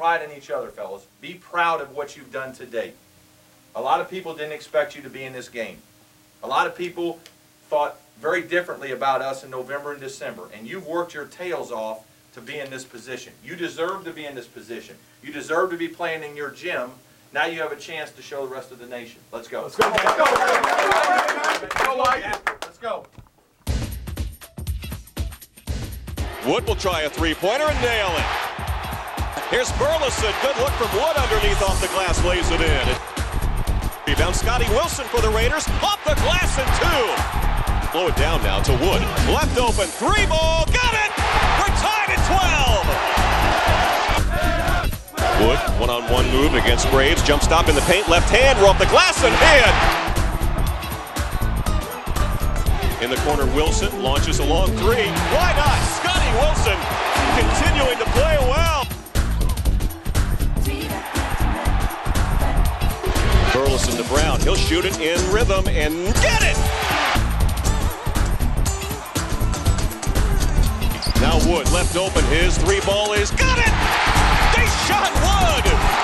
pride in each other, fellas. Be proud of what you've done to date. A lot of people didn't expect you to be in this game. A lot of people thought very differently about us in November and December, and you've worked your tails off to be in this position. You deserve to be in this position. You deserve to be playing in your gym. Now you have a chance to show the rest of the nation. Let's go. Let's go. Let's go. Let's go. Let's go. Wood will try a three-pointer and nail it. Here's Burleson. Good look from Wood underneath off the glass, lays it in. Rebound Scotty Wilson for the Raiders. Off the glass and two. Blow it down now to Wood. Left open. Three ball. Got it. We're tied at 12. Wood, one-on-one move against Graves. Jump stop in the paint. Left hand. We're off the glass and in. In the corner, Wilson launches a long three. Why not? Scotty Wilson continuing to play Wilson to Brown. He'll shoot it in rhythm and get it! Now Wood left open. His three ball is got it! They shot Wood!